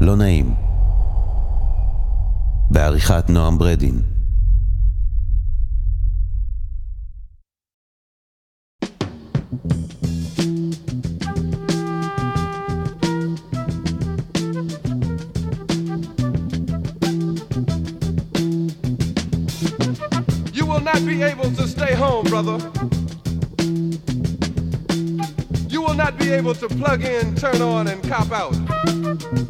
לא נעים. בעריכת נועם ברדין. You will not be able to stay home, brother. You will not be able to plug in, turn on, and cop out.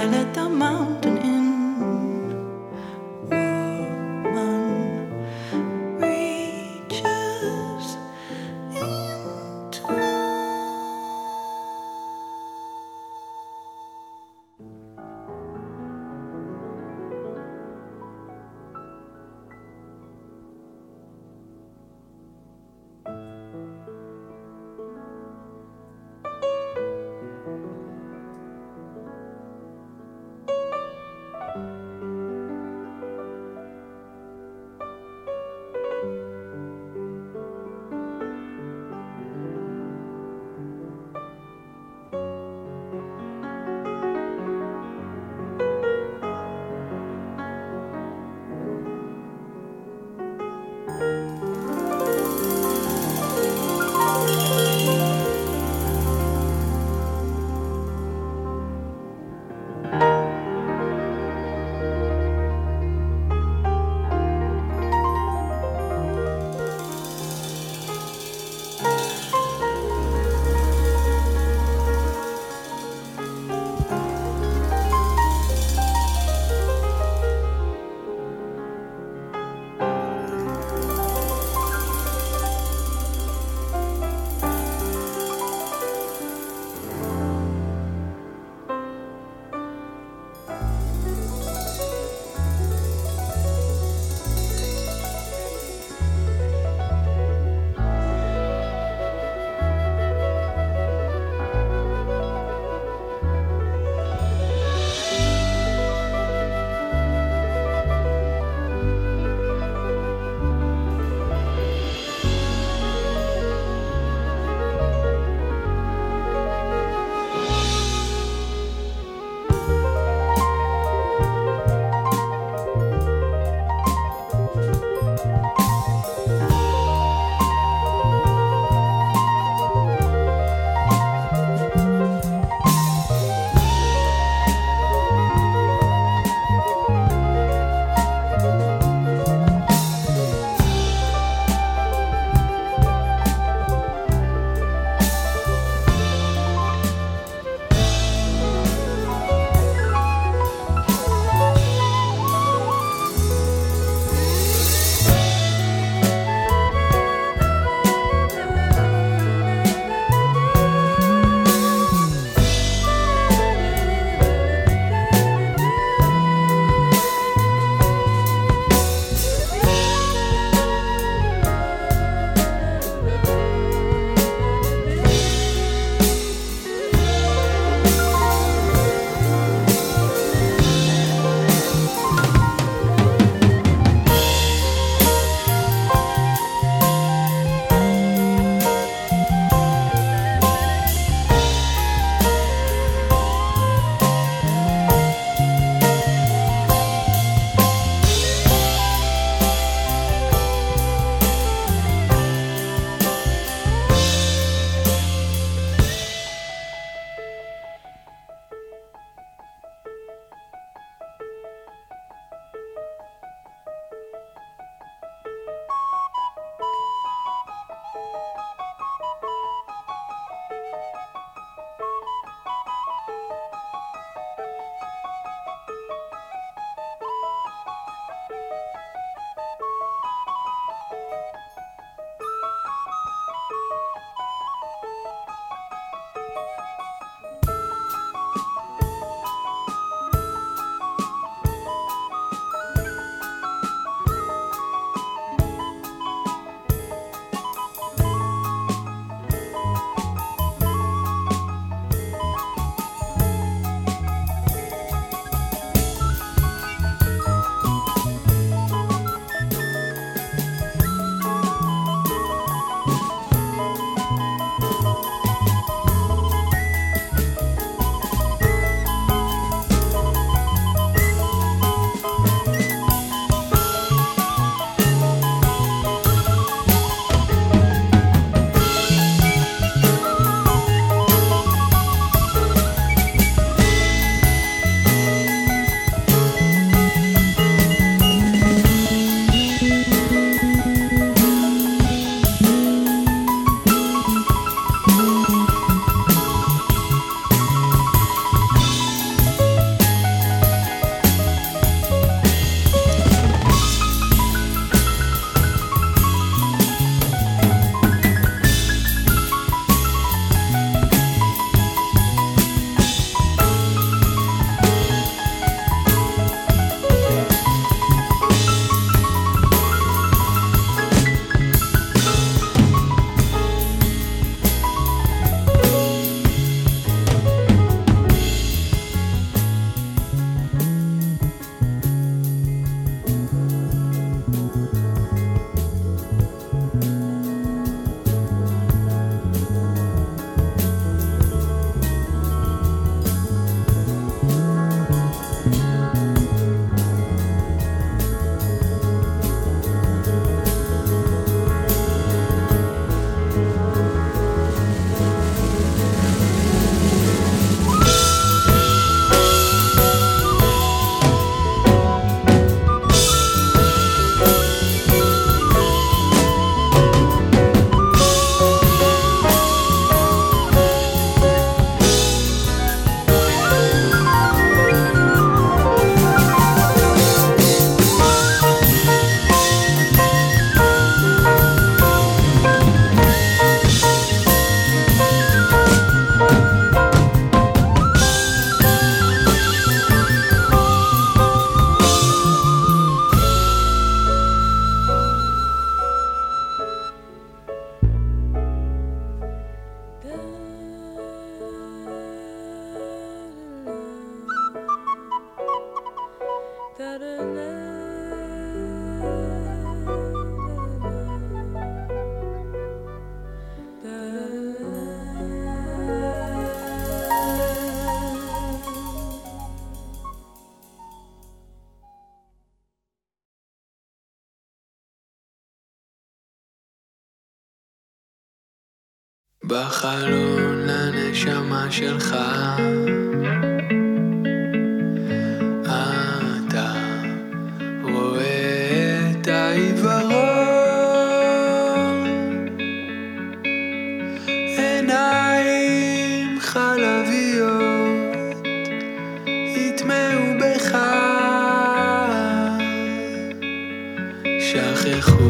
smile at the mountain. החלון לנשמה שלך. אתה רואה את העיוורון. עיניים חלביות יטמעו בך. שכחו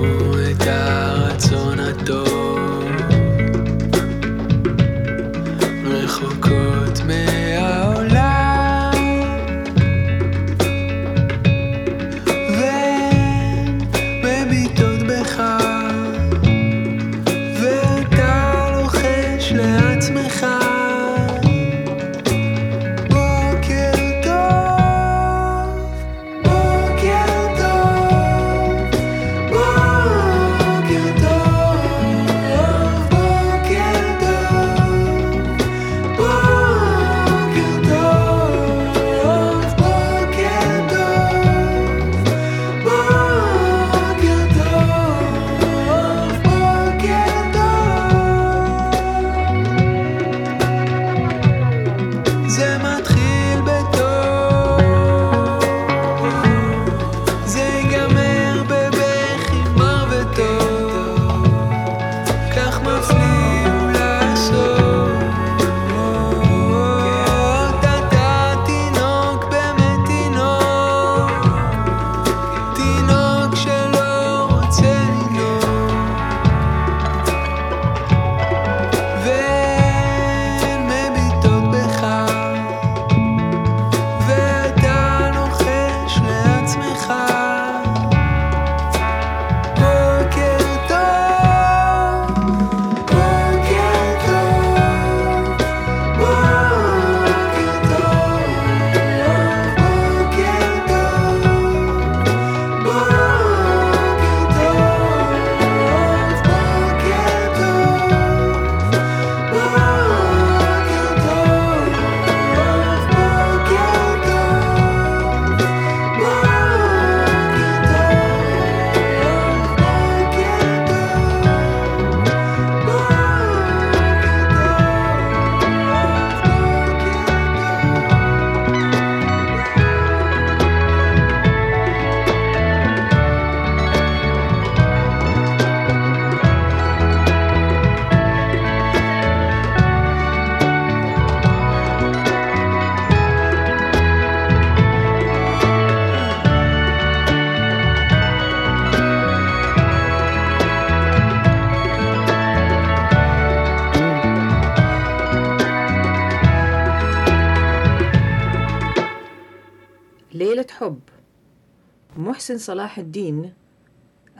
محسن صلاح الدين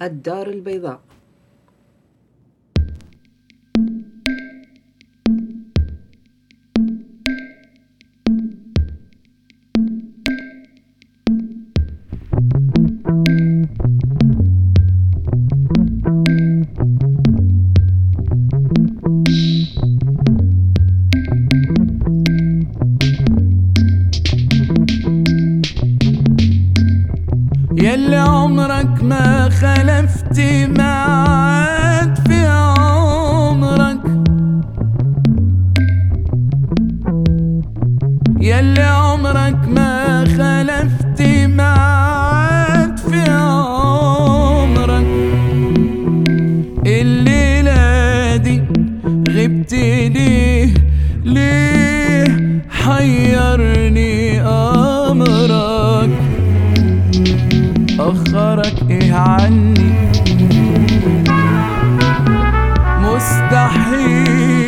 الدار البيضاء. غيرني أمرك أخرك إيه عني؟ مستحيل.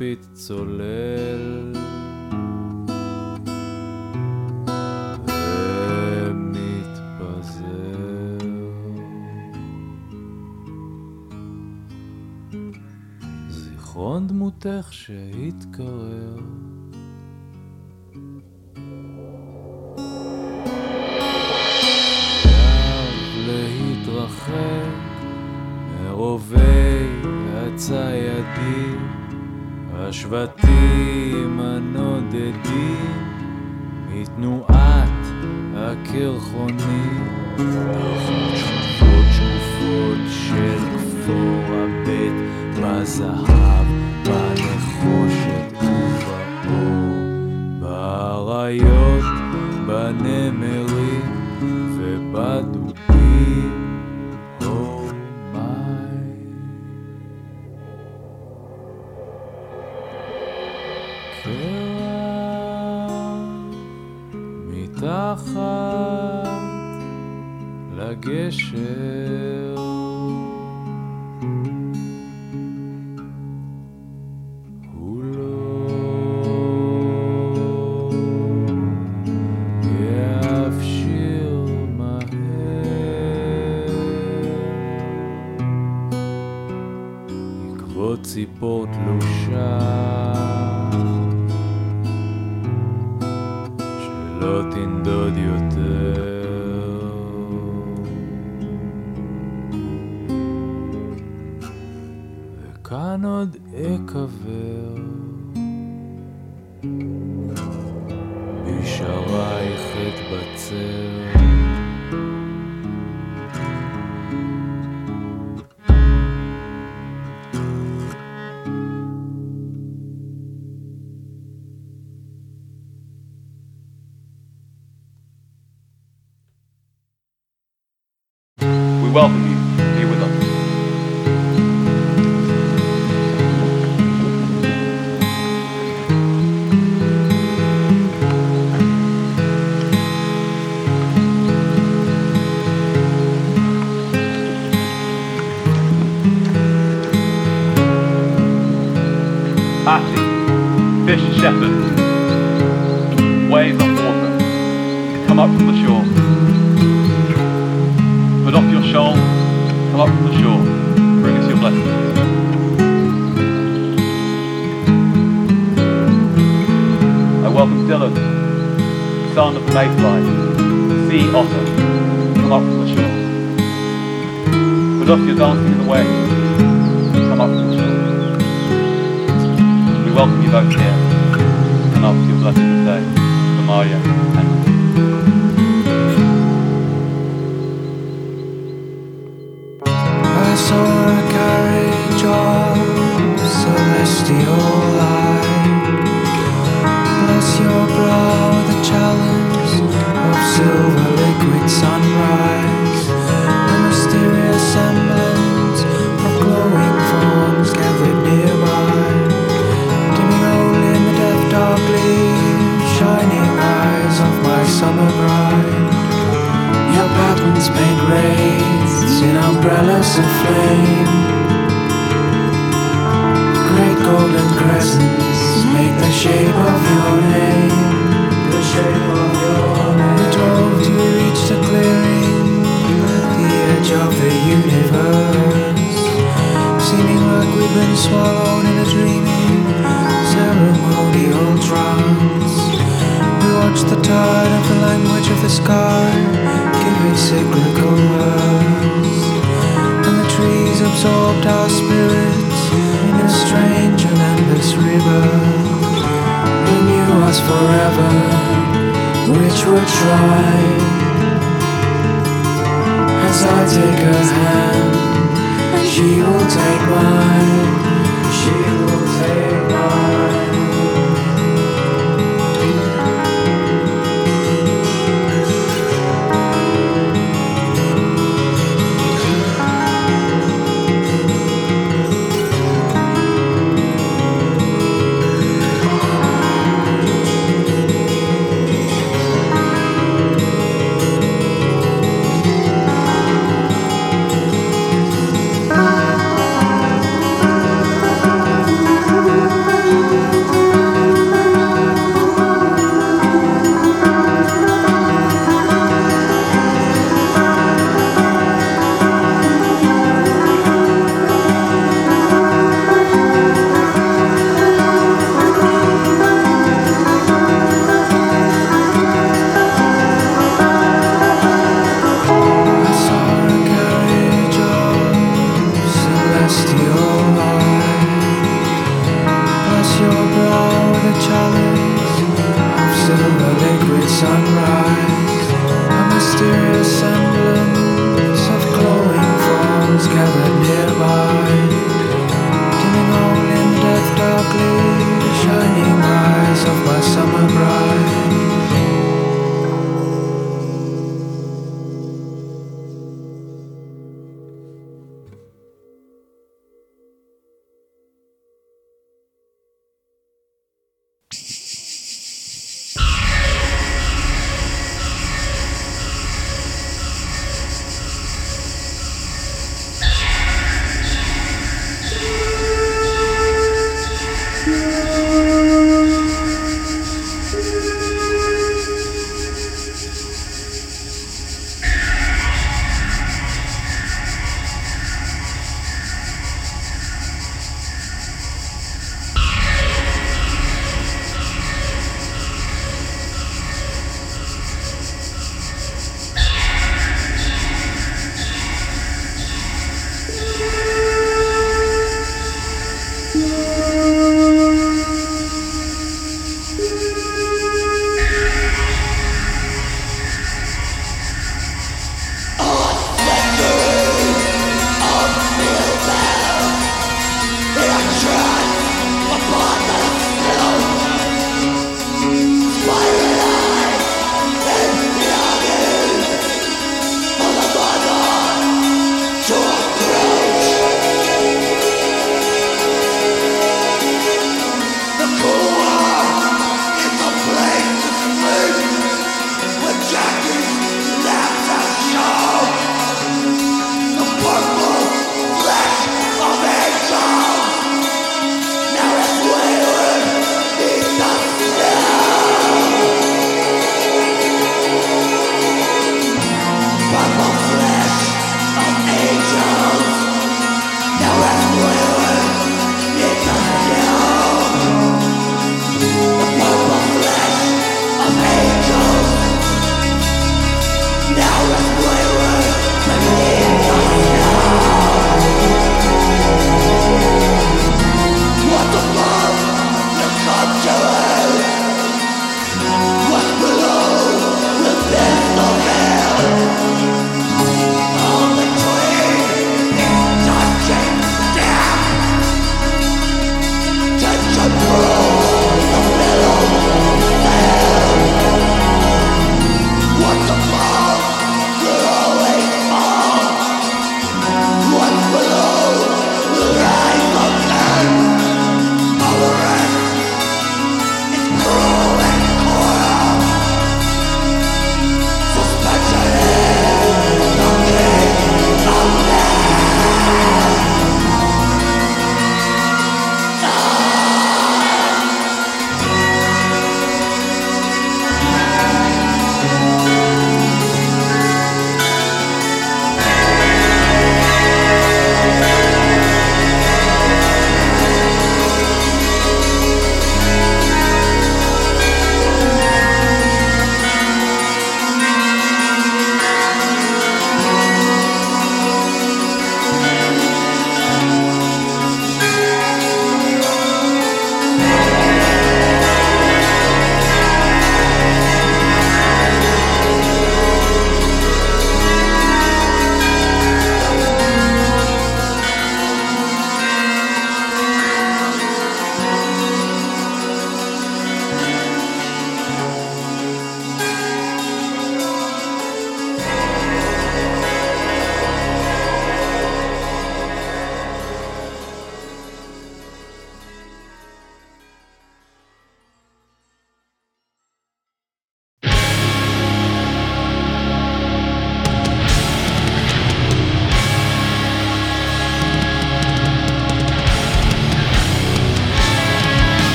spitz welcome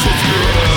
It's good.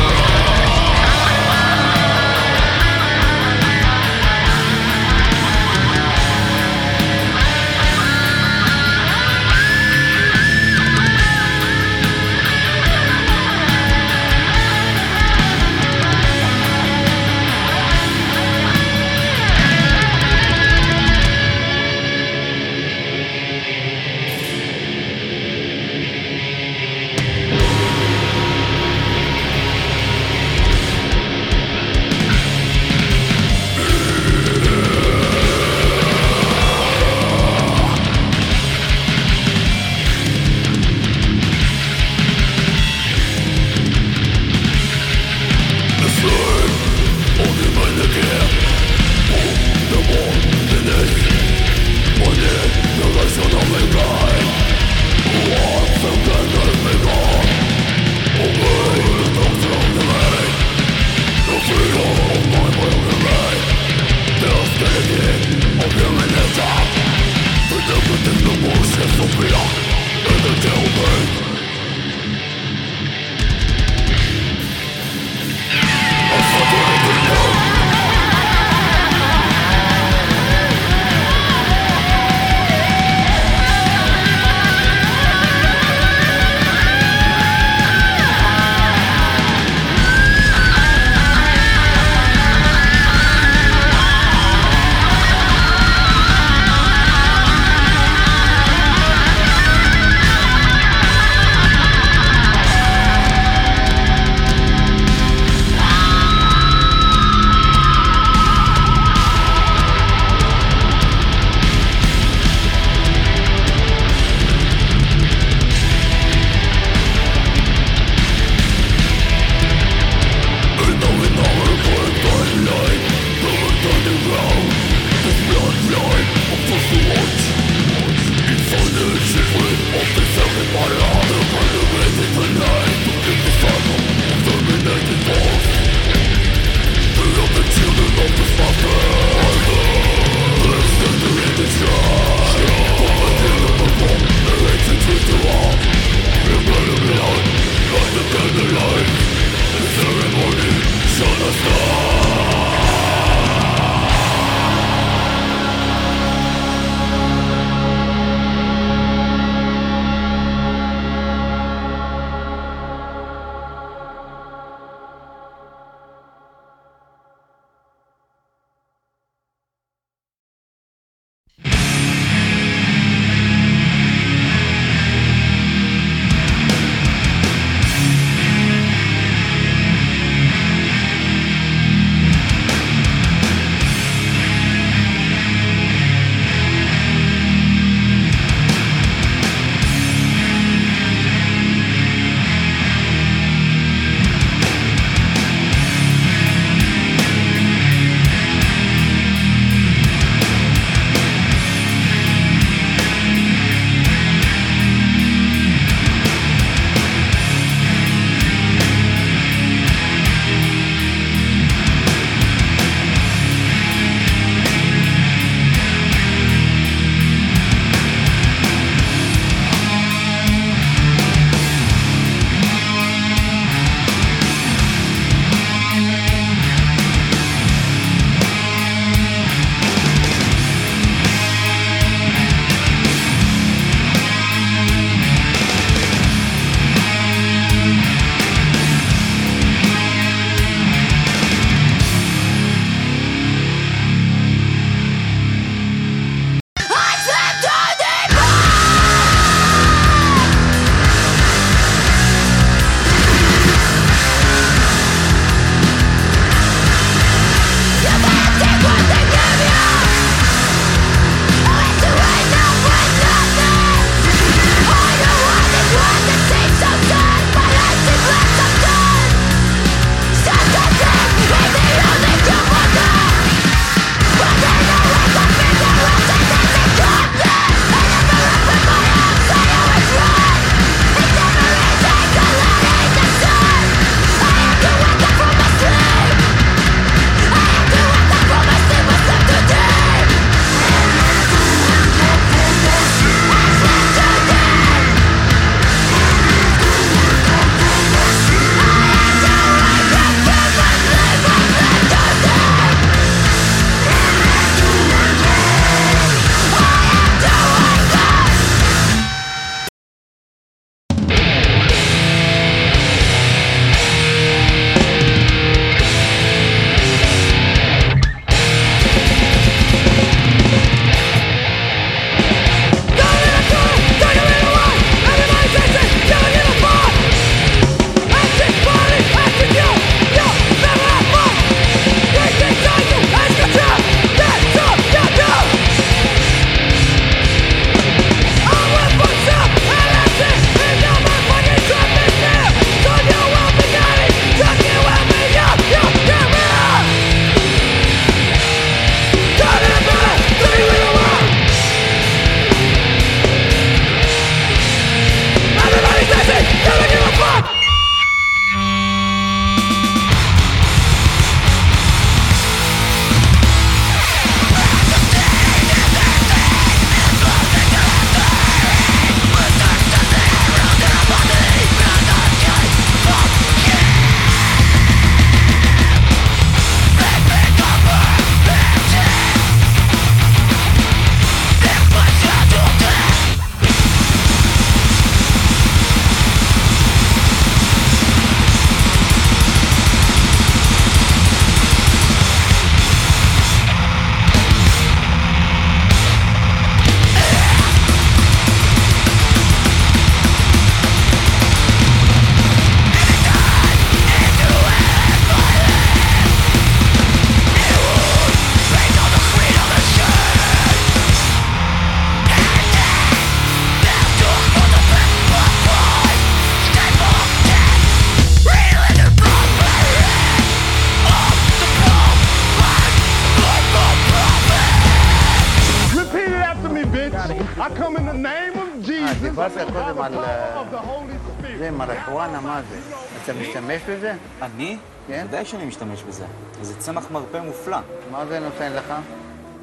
שאני משתמש בזה. זה צמח מרפא מופלא. מה זה נותן לך?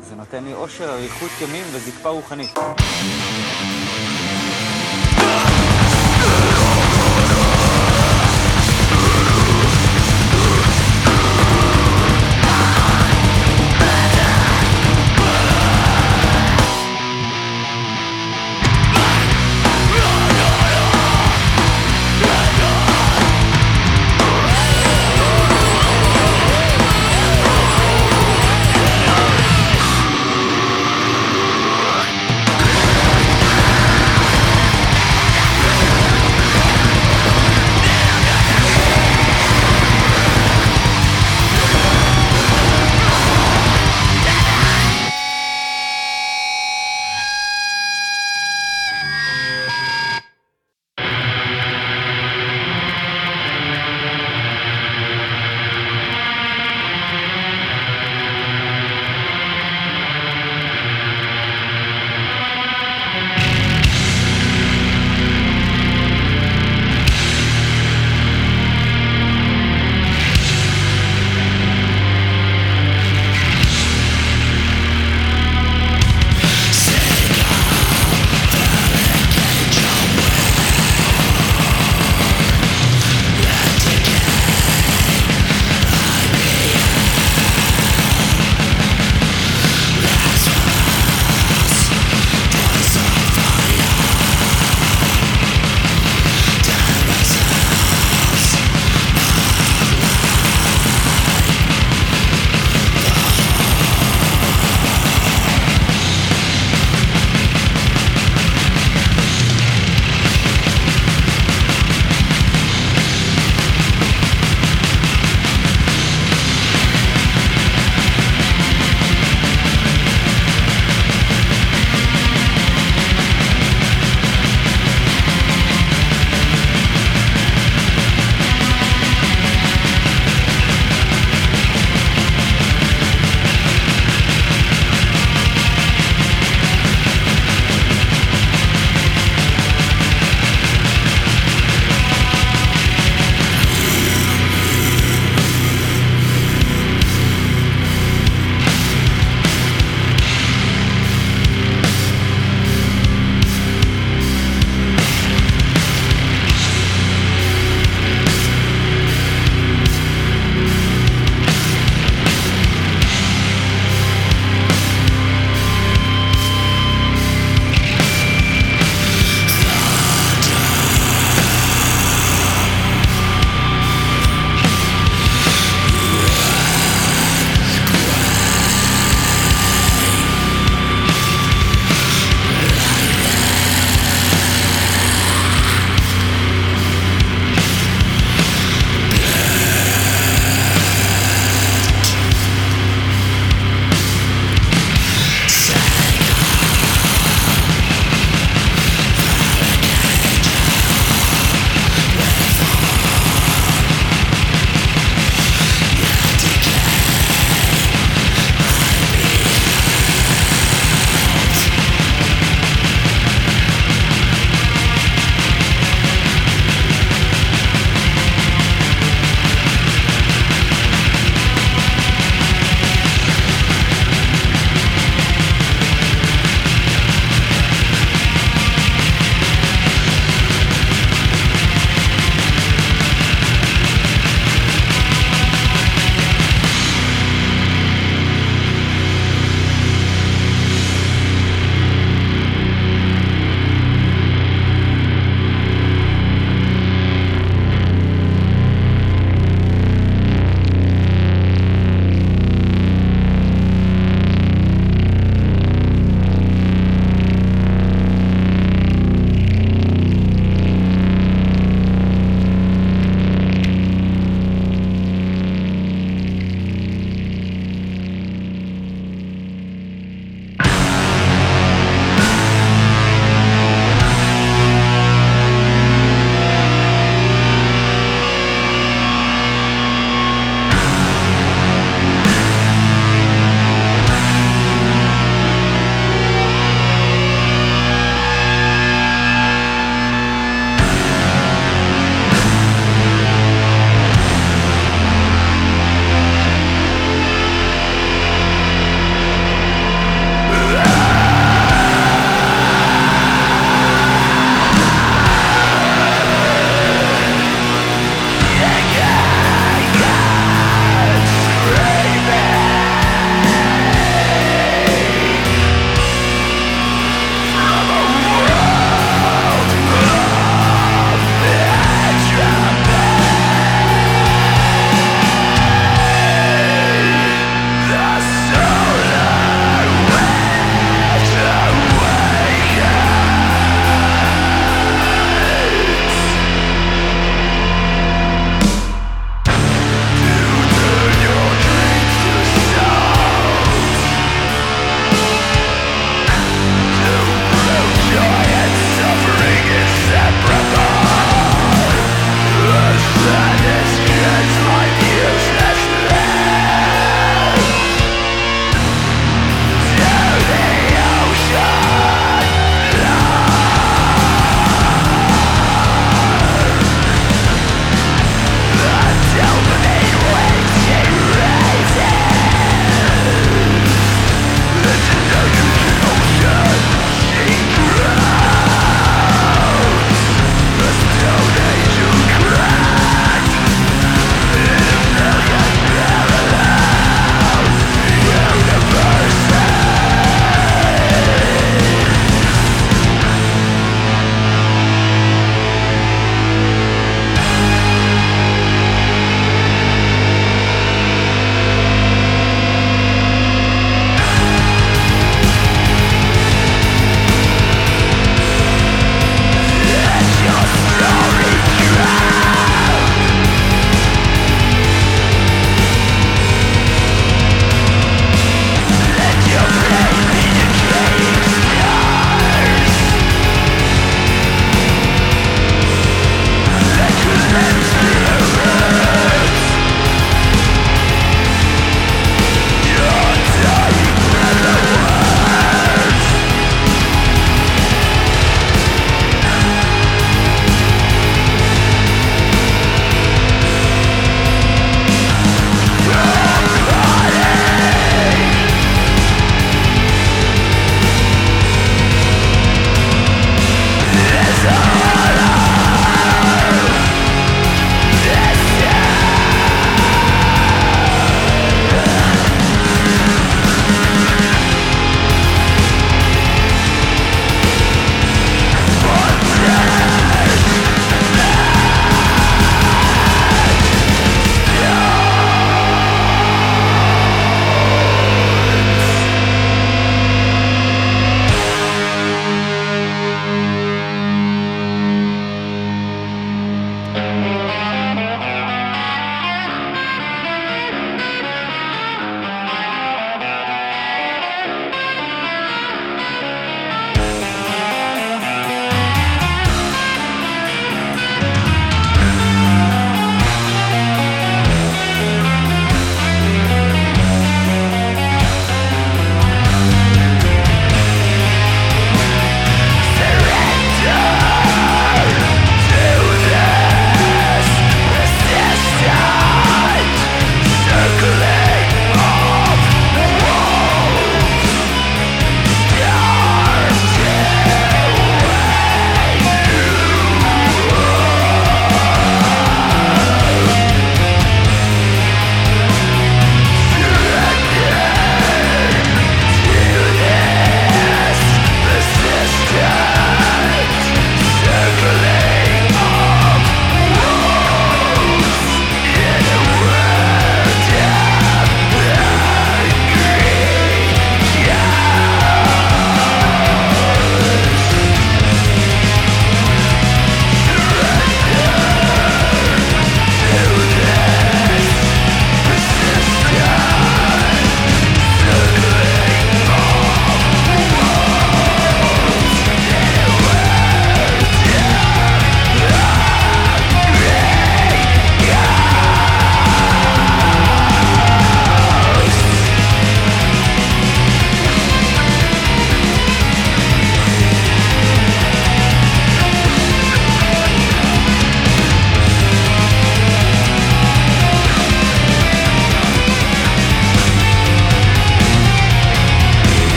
זה נותן לי אושר, אריכות ימים וזקפה רוחנית.